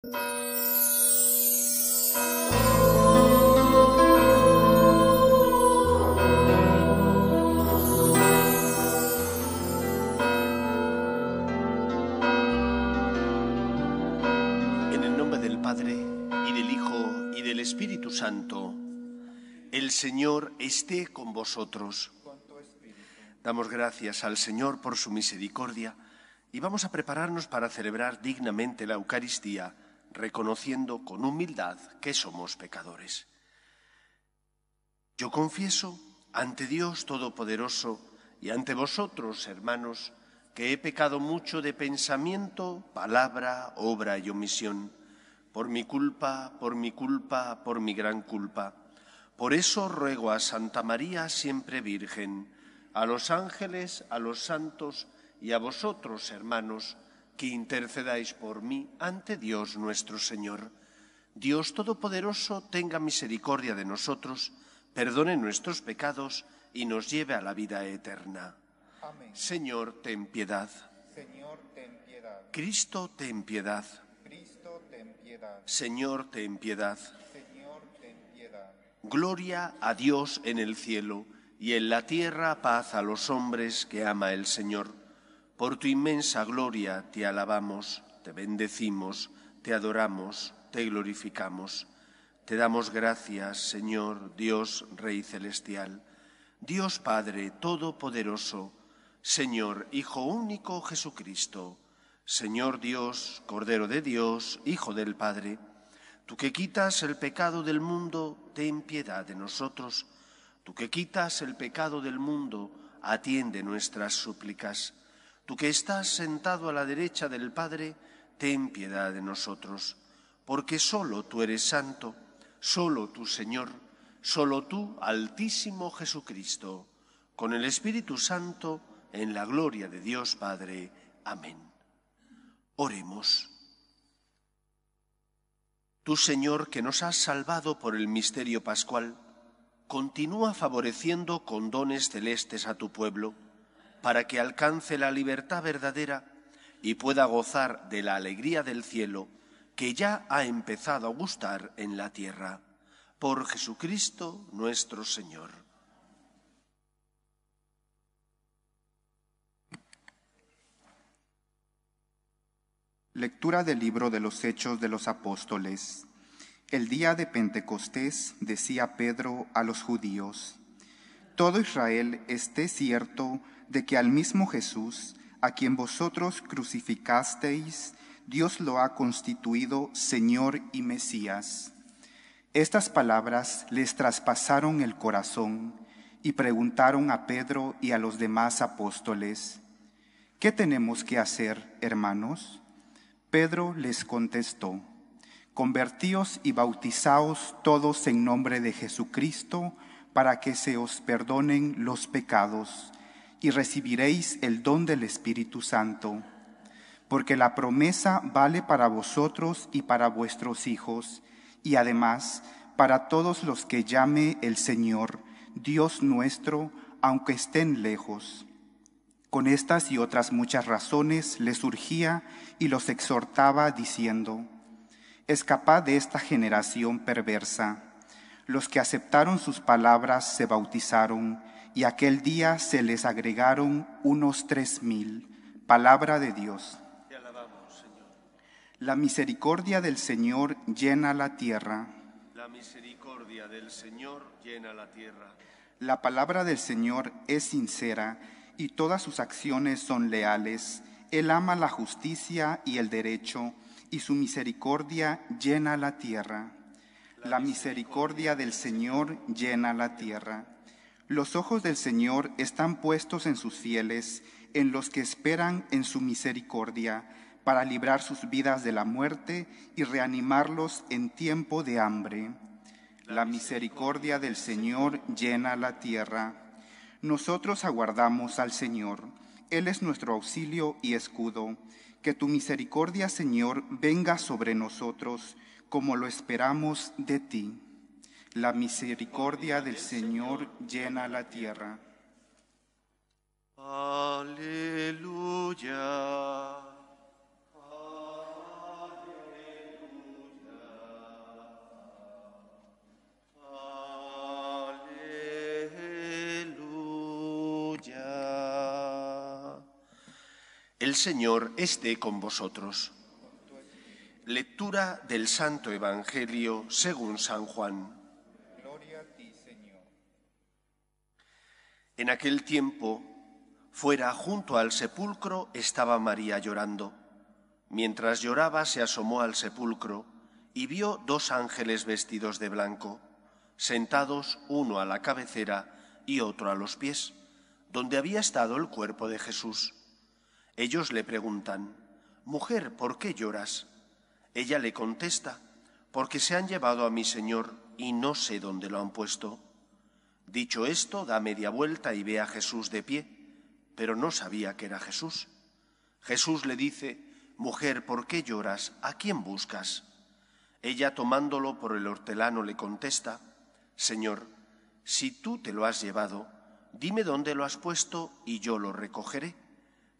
En el nombre del Padre, y del Hijo, y del Espíritu Santo, el Señor esté con vosotros. Damos gracias al Señor por su misericordia y vamos a prepararnos para celebrar dignamente la Eucaristía, reconociendo con humildad que somos pecadores. Yo confieso ante Dios Todopoderoso y ante vosotros, hermanos, que he pecado mucho de pensamiento, palabra, obra y omisión, por mi culpa, por mi culpa, por mi gran culpa. Por eso ruego a Santa María, siempre Virgen, a los ángeles, a los santos y a vosotros, hermanos, que intercedáis por mí ante Dios nuestro Señor. Dios Todopoderoso tenga misericordia de nosotros, perdone nuestros pecados y nos lleve a la vida eterna. Amén. Señor, ten piedad. Señor, ten piedad. Cristo, ten piedad. Cristo, ten piedad. Señor, ten piedad. Señor, ten piedad. Gloria a Dios en el cielo y en la tierra paz a los hombres que ama el Señor. Por tu inmensa gloria te alabamos, te bendecimos, te adoramos, te glorificamos. Te damos gracias, Señor, Dios, Rey celestial, Dios Padre Todopoderoso, Señor, Hijo único Jesucristo, Señor Dios, Cordero de Dios, Hijo del Padre, tú que quitas el pecado del mundo, ten piedad de nosotros. Tú que quitas el pecado del mundo, atiende nuestras súplicas. Tú que estás sentado a la derecha del Padre, ten piedad de nosotros, porque solo tú eres santo, solo tú Señor, solo tú Altísimo Jesucristo, con el Espíritu Santo, en la gloria de Dios Padre. Amén. Oremos. Tú, Señor, que nos has salvado por el misterio pascual, continúa favoreciendo con dones celestes a tu pueblo, para que alcance la libertad verdadera y pueda gozar de la alegría del cielo que ya ha empezado a gustar en la tierra. Por Jesucristo nuestro Señor. Lectura del libro de los Hechos de los Apóstoles. El día de Pentecostés decía Pedro a los judíos, Todo Israel esté cierto de que al mismo Jesús, a quien vosotros crucificasteis, Dios lo ha constituido Señor y Mesías. Estas palabras les traspasaron el corazón y preguntaron a Pedro y a los demás apóstoles, ¿qué tenemos que hacer, hermanos? Pedro les contestó, Convertíos y bautizaos todos en nombre de Jesucristo para que se os perdonen los pecados y recibiréis el don del Espíritu Santo, porque la promesa vale para vosotros y para vuestros hijos, y además para todos los que llame el Señor, Dios nuestro, aunque estén lejos. Con estas y otras muchas razones les urgía y los exhortaba diciendo, Escapad de esta generación perversa. Los que aceptaron sus palabras se bautizaron, y aquel día se les agregaron unos tres mil. Palabra de Dios. Te alabamos, Señor. La misericordia del Señor llena la tierra. La misericordia del Señor llena la tierra. La palabra del Señor es sincera y todas sus acciones son leales. Él ama la justicia y el derecho y su misericordia llena la tierra. La misericordia del Señor llena la tierra. Los ojos del Señor están puestos en sus fieles, en los que esperan en su misericordia, para librar sus vidas de la muerte y reanimarlos en tiempo de hambre. La misericordia del Señor llena la tierra. Nosotros aguardamos al Señor. Él es nuestro auxilio y escudo. Que tu misericordia, Señor, venga sobre nosotros como lo esperamos de ti. La misericordia del Señor llena la tierra. Aleluya. Aleluya. Aleluya. El Señor esté con vosotros. Lectura del Santo Evangelio según San Juan. En aquel tiempo, fuera junto al sepulcro estaba María llorando. Mientras lloraba se asomó al sepulcro y vio dos ángeles vestidos de blanco, sentados uno a la cabecera y otro a los pies, donde había estado el cuerpo de Jesús. Ellos le preguntan, Mujer, ¿por qué lloras? Ella le contesta, Porque se han llevado a mi Señor y no sé dónde lo han puesto. Dicho esto, da media vuelta y ve a Jesús de pie, pero no sabía que era Jesús. Jesús le dice, Mujer, ¿por qué lloras? ¿A quién buscas? Ella, tomándolo por el hortelano, le contesta, Señor, si tú te lo has llevado, dime dónde lo has puesto y yo lo recogeré.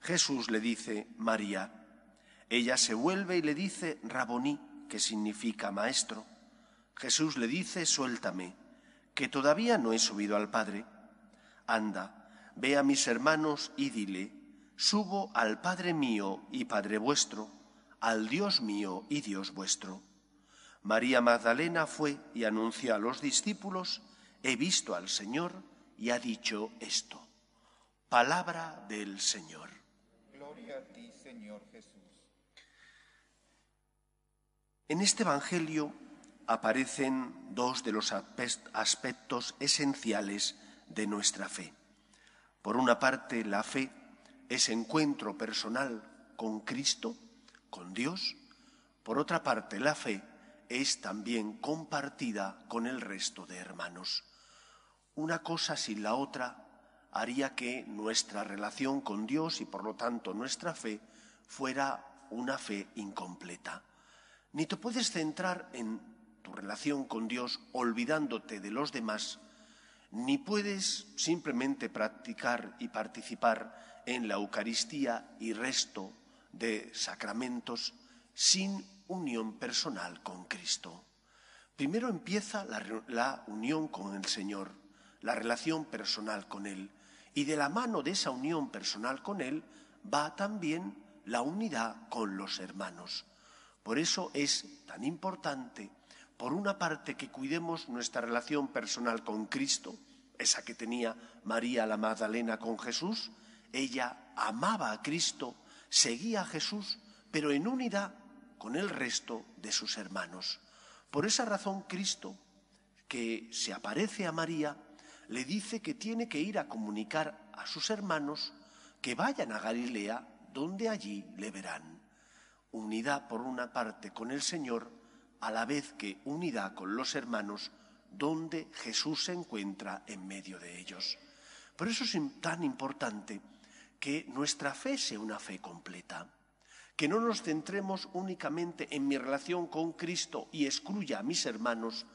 Jesús le dice, María. Ella se vuelve y le dice, Raboní, que significa maestro. Jesús le dice, suéltame, que todavía no he subido al Padre. Anda, ve a mis hermanos y dile, subo al Padre mío y Padre vuestro, al Dios mío y Dios vuestro. María Magdalena fue y anunció a los discípulos, he visto al Señor y ha dicho esto. Palabra del Señor. Gloria a ti, Señor Jesús. En este Evangelio aparecen dos de los aspectos esenciales de nuestra fe. Por una parte, la fe es encuentro personal con Cristo, con Dios. Por otra parte, la fe es también compartida con el resto de hermanos. Una cosa sin la otra haría que nuestra relación con Dios y por lo tanto nuestra fe fuera una fe incompleta. Ni te puedes centrar en tu relación con Dios olvidándote de los demás, ni puedes simplemente practicar y participar en la Eucaristía y resto de sacramentos sin unión personal con Cristo. Primero empieza la, unión con el Señor, la relación personal con Él, y de la mano de esa unión personal con Él va también la unidad con los hermanos. Por eso es tan importante, por una parte, que cuidemos nuestra relación personal con Cristo, esa que tenía María la Magdalena con Jesús. Ella amaba a Cristo, seguía a Jesús, pero en unidad con el resto de sus hermanos. Por esa razón Cristo, que se aparece a María, le dice que tiene que ir a comunicar a sus hermanos que vayan a Galilea, donde allí le verán unidad por una parte con el Señor, a la vez que unidad con los hermanos, donde Jesús se encuentra en medio de ellos. Por eso es tan importante que nuestra fe sea una fe completa, que no nos centremos únicamente en mi relación con Cristo y excluya a mis hermanos,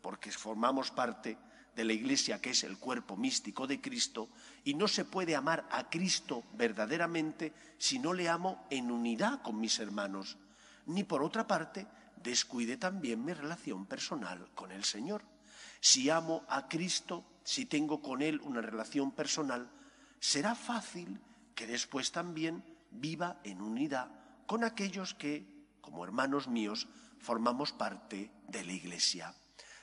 porque formamos parte de la Iglesia que es el cuerpo místico de Cristo, y no se puede amar a Cristo verdaderamente si no le amo en unidad con mis hermanos, ni por otra parte descuide también mi relación personal con el Señor. Si amo a Cristo, si tengo con Él una relación personal, será fácil que después también viva en unidad con aquellos que, como hermanos míos, formamos parte de la Iglesia.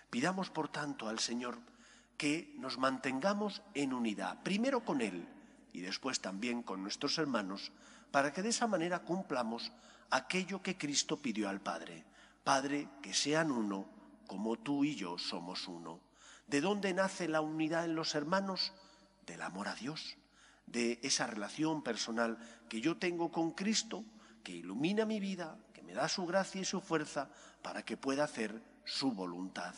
Pidamos, por tanto, al Señor que nos mantengamos en unidad, primero con Él y después también con nuestros hermanos, para que de esa manera cumplamos aquello que Cristo pidió al Padre. Padre, que sean uno, como tú y yo somos uno. ¿De dónde nace la unidad en los hermanos? Del amor a Dios, de esa relación personal que yo tengo con Cristo, que ilumina mi vida, que me da su gracia y su fuerza para que pueda hacer su voluntad.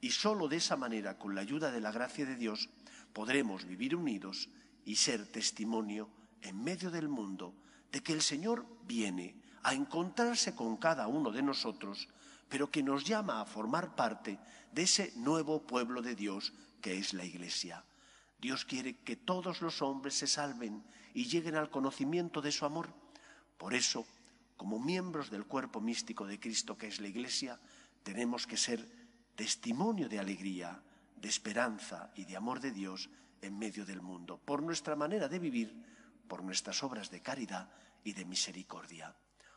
Y sólo de esa manera, con la ayuda de la gracia de Dios, podremos vivir unidos y ser testimonio en medio del mundo de que el Señor viene a encontrarse con cada uno de nosotros, pero que nos llama a formar parte de ese nuevo pueblo de Dios que es la Iglesia. Dios quiere que todos los hombres se salven y lleguen al conocimiento de su amor. Por eso, como miembros del cuerpo místico de Cristo que es la Iglesia, tenemos que ser testimonio de alegría, de esperanza y de amor de Dios en medio del mundo, por nuestra manera de vivir, por nuestras obras de caridad y de misericordia.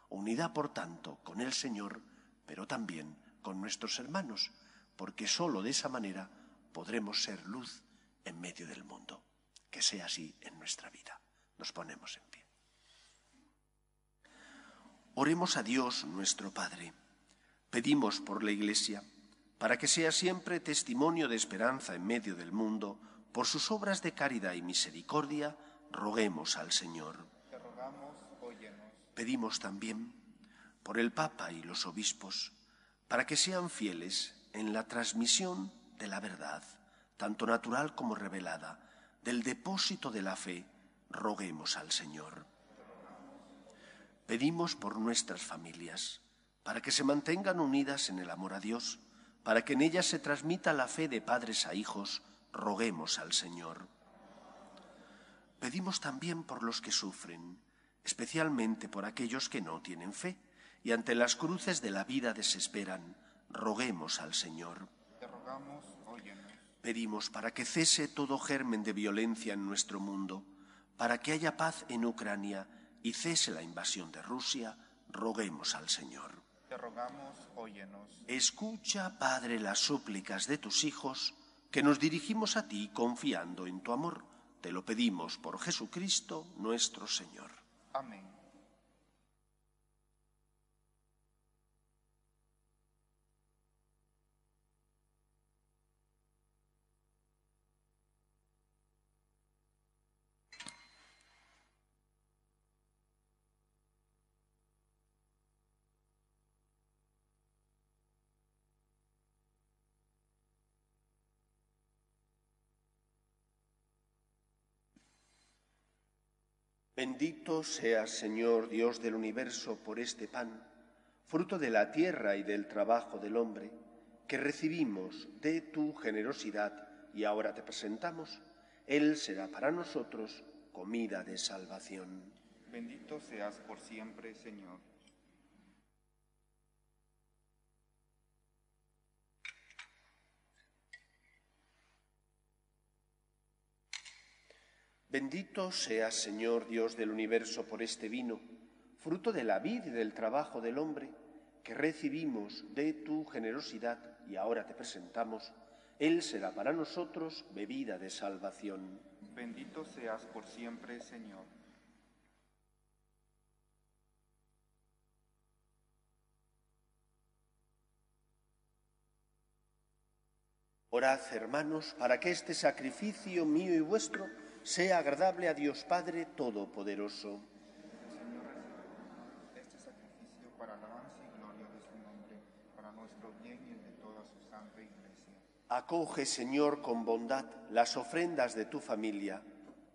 Unidad, por tanto, con el Señor, pero también con nuestros hermanos, porque sólo de esa manera podremos ser luz en medio del mundo. Que sea así en nuestra vida. Nos ponemos en pie. Oremos a Dios nuestro Padre. Pedimos por la Iglesia, para que sea siempre testimonio de esperanza en medio del mundo, por sus obras de caridad y misericordia, roguemos al Señor. Pedimos también por el Papa y los obispos, para que sean fieles en la transmisión de la verdad, tanto natural como revelada, del depósito de la fe, roguemos al Señor. Pedimos por nuestras familias, para que se mantengan unidas en el amor a Dios, para que en ellas se transmita la fe de padres a hijos, roguemos al Señor. Pedimos también por los que sufren, especialmente por aquellos que no tienen fe y ante las cruces de la vida desesperan, roguemos al Señor. Te rogamos, óyenos. Pedimos para que cese todo germen de violencia en nuestro mundo, para que haya paz en Ucrania y cese la invasión de Rusia, roguemos al Señor. Te rogamos, óyenos. Escucha, Padre, las súplicas de tus hijos, que nos dirigimos a ti confiando en tu amor. Te lo pedimos por Jesucristo nuestro Señor. Amén. Bendito seas, Señor Dios del universo, por este pan, fruto de la tierra y del trabajo del hombre, que recibimos de tu generosidad y ahora te presentamos. Él será para nosotros comida de salvación. Bendito seas por siempre, Señor. Bendito seas, Señor Dios del universo, por este vino, fruto de la vid y del trabajo del hombre, que recibimos de tu generosidad y ahora te presentamos. Él será para nosotros bebida de salvación. Bendito seas por siempre, Señor. Orad, hermanos, para que este sacrificio mío y vuestro sea agradable a Dios Padre Todopoderoso. Este sacrificio para alabanza y gloria de su nombre, para nuestro bien y el de toda su santa iglesia. Acoge, Señor, con bondad las ofrendas de tu familia,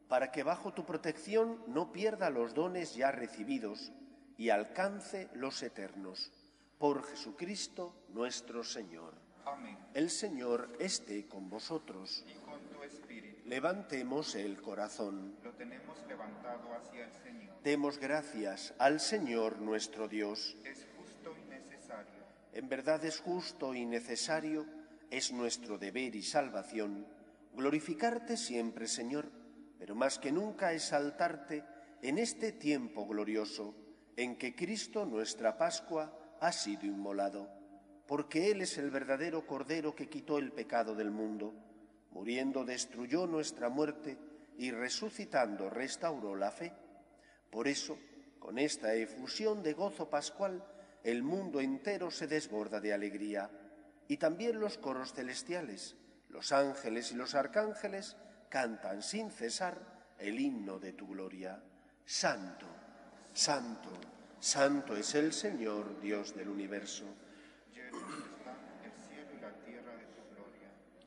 para que bajo tu protección no pierda los dones ya recibidos y alcance los eternos. Por Jesucristo nuestro Señor. Amén. El Señor esté con vosotros. Y con tu espíritu Levantemos el corazón. lo tenemos levantado hacia el Señor. Demos gracias al Señor nuestro Dios. Es justo y necesario. En verdad es justo y necesario, es nuestro deber y salvación, glorificarte siempre, Señor, pero más que nunca exaltarte en este tiempo glorioso en que Cristo, nuestra Pascua, ha sido inmolado, porque Él es el verdadero Cordero que quitó el pecado del mundo, muriendo destruyó nuestra muerte y resucitando restauró la fe. Por eso, con esta efusión de gozo pascual, el mundo entero se desborda de alegría, y también los coros celestiales, los ángeles y los arcángeles cantan sin cesar el himno de tu gloria. Santo, santo, santo es el Señor, Dios del universo. Llenos están el cielo y la tierra de tu gloria.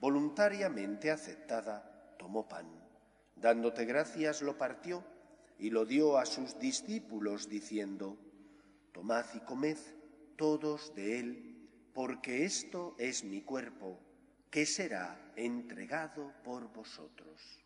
voluntariamente aceptada, tomó pan. Dándote gracias, lo partió y lo dio a sus discípulos, diciendo, tomad y comed todos de él, porque esto es mi cuerpo, que será entregado por vosotros.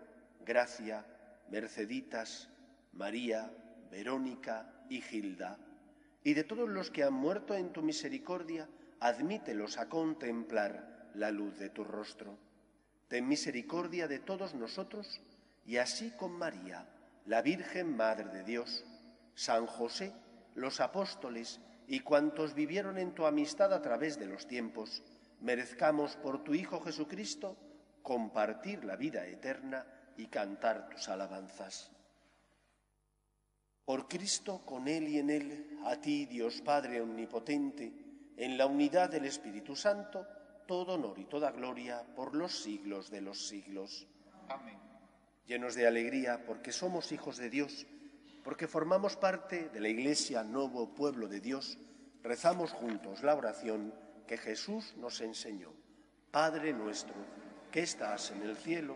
Gracia, Merceditas, María, Verónica y Gilda, y de todos los que han muerto en tu misericordia, admítelos a contemplar la luz de tu rostro. Ten misericordia de todos nosotros, y así con María, la Virgen Madre de Dios, San José, los apóstoles y cuantos vivieron en tu amistad a través de los tiempos, merezcamos por tu Hijo Jesucristo compartir la vida eterna y cantar tus alabanzas. Por Cristo, con Él y en Él, a ti, Dios Padre Omnipotente, en la unidad del Espíritu Santo, todo honor y toda gloria por los siglos de los siglos. Amén. Llenos de alegría porque somos hijos de Dios, porque formamos parte de la Iglesia, nuevo pueblo de Dios, rezamos juntos la oración que Jesús nos enseñó. Padre nuestro, que estás en el cielo,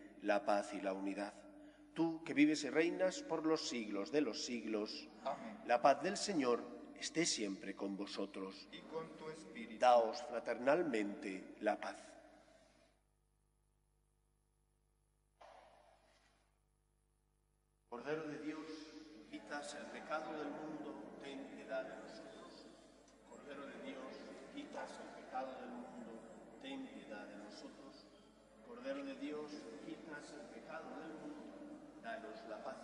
la paz y la unidad. Tú que vives y reinas por los siglos de los siglos, Amén. la paz del Señor esté siempre con vosotros. Y con tu espíritu. Daos fraternalmente la paz. Cordero de Dios, quitas el pecado del mundo, ten piedad de nosotros. Cordero de Dios, quitas el pecado del mundo, ten piedad de nosotros. Cordero de Dios, el pecado del mundo, danos la paz.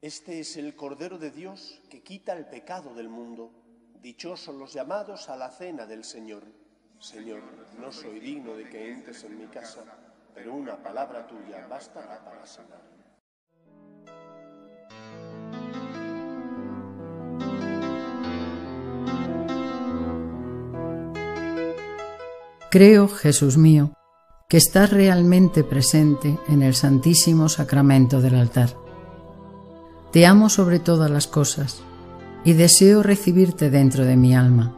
Este es el Cordero de Dios que quita el pecado del mundo. Dichosos los llamados a la cena del Señor. Señor, no soy digno de que entres en mi casa, pero una palabra tuya bastará para sanarme. Creo, Jesús mío, que estás realmente presente en el Santísimo Sacramento del altar. Te amo sobre todas las cosas y deseo recibirte dentro de mi alma.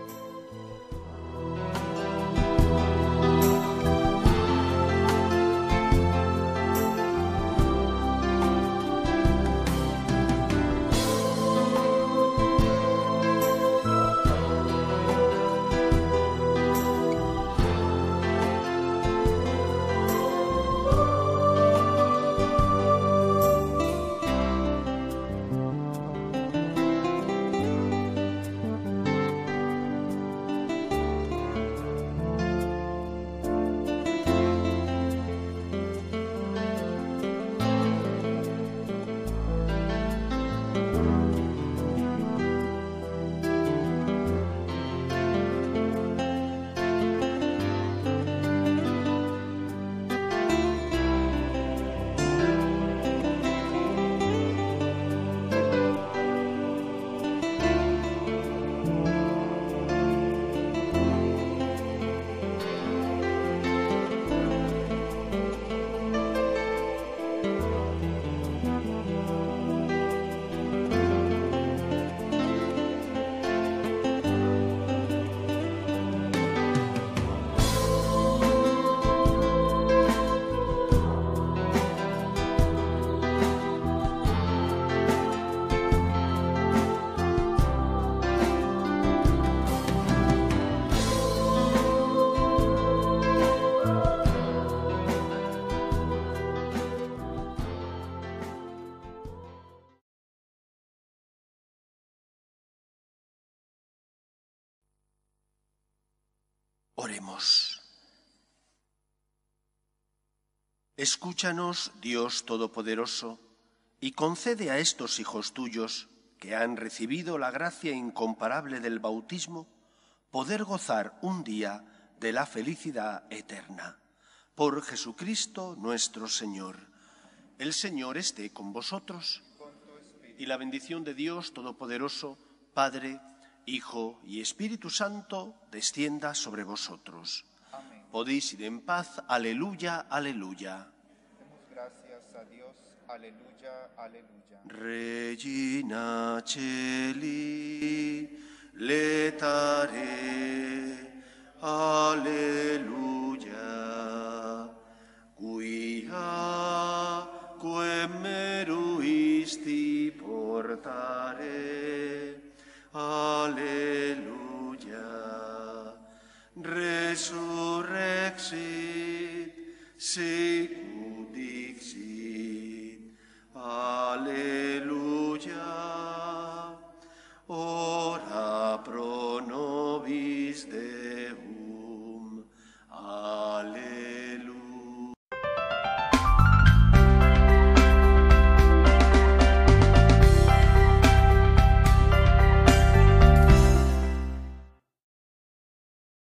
Oremos. Escúchanos, Dios Todopoderoso, y concede a estos hijos tuyos que han recibido la gracia incomparable del bautismo, poder gozar un día de la felicidad eterna. Por Jesucristo nuestro Señor. El Señor esté con vosotros. Y la bendición de Dios Todopoderoso, Padre, Hijo y Espíritu Santo, descienda sobre vosotros. Amén. Podéis ir en paz. Aleluya, aleluya. Demos gracias a Dios. Aleluya, aleluya. Regina Celi, letare,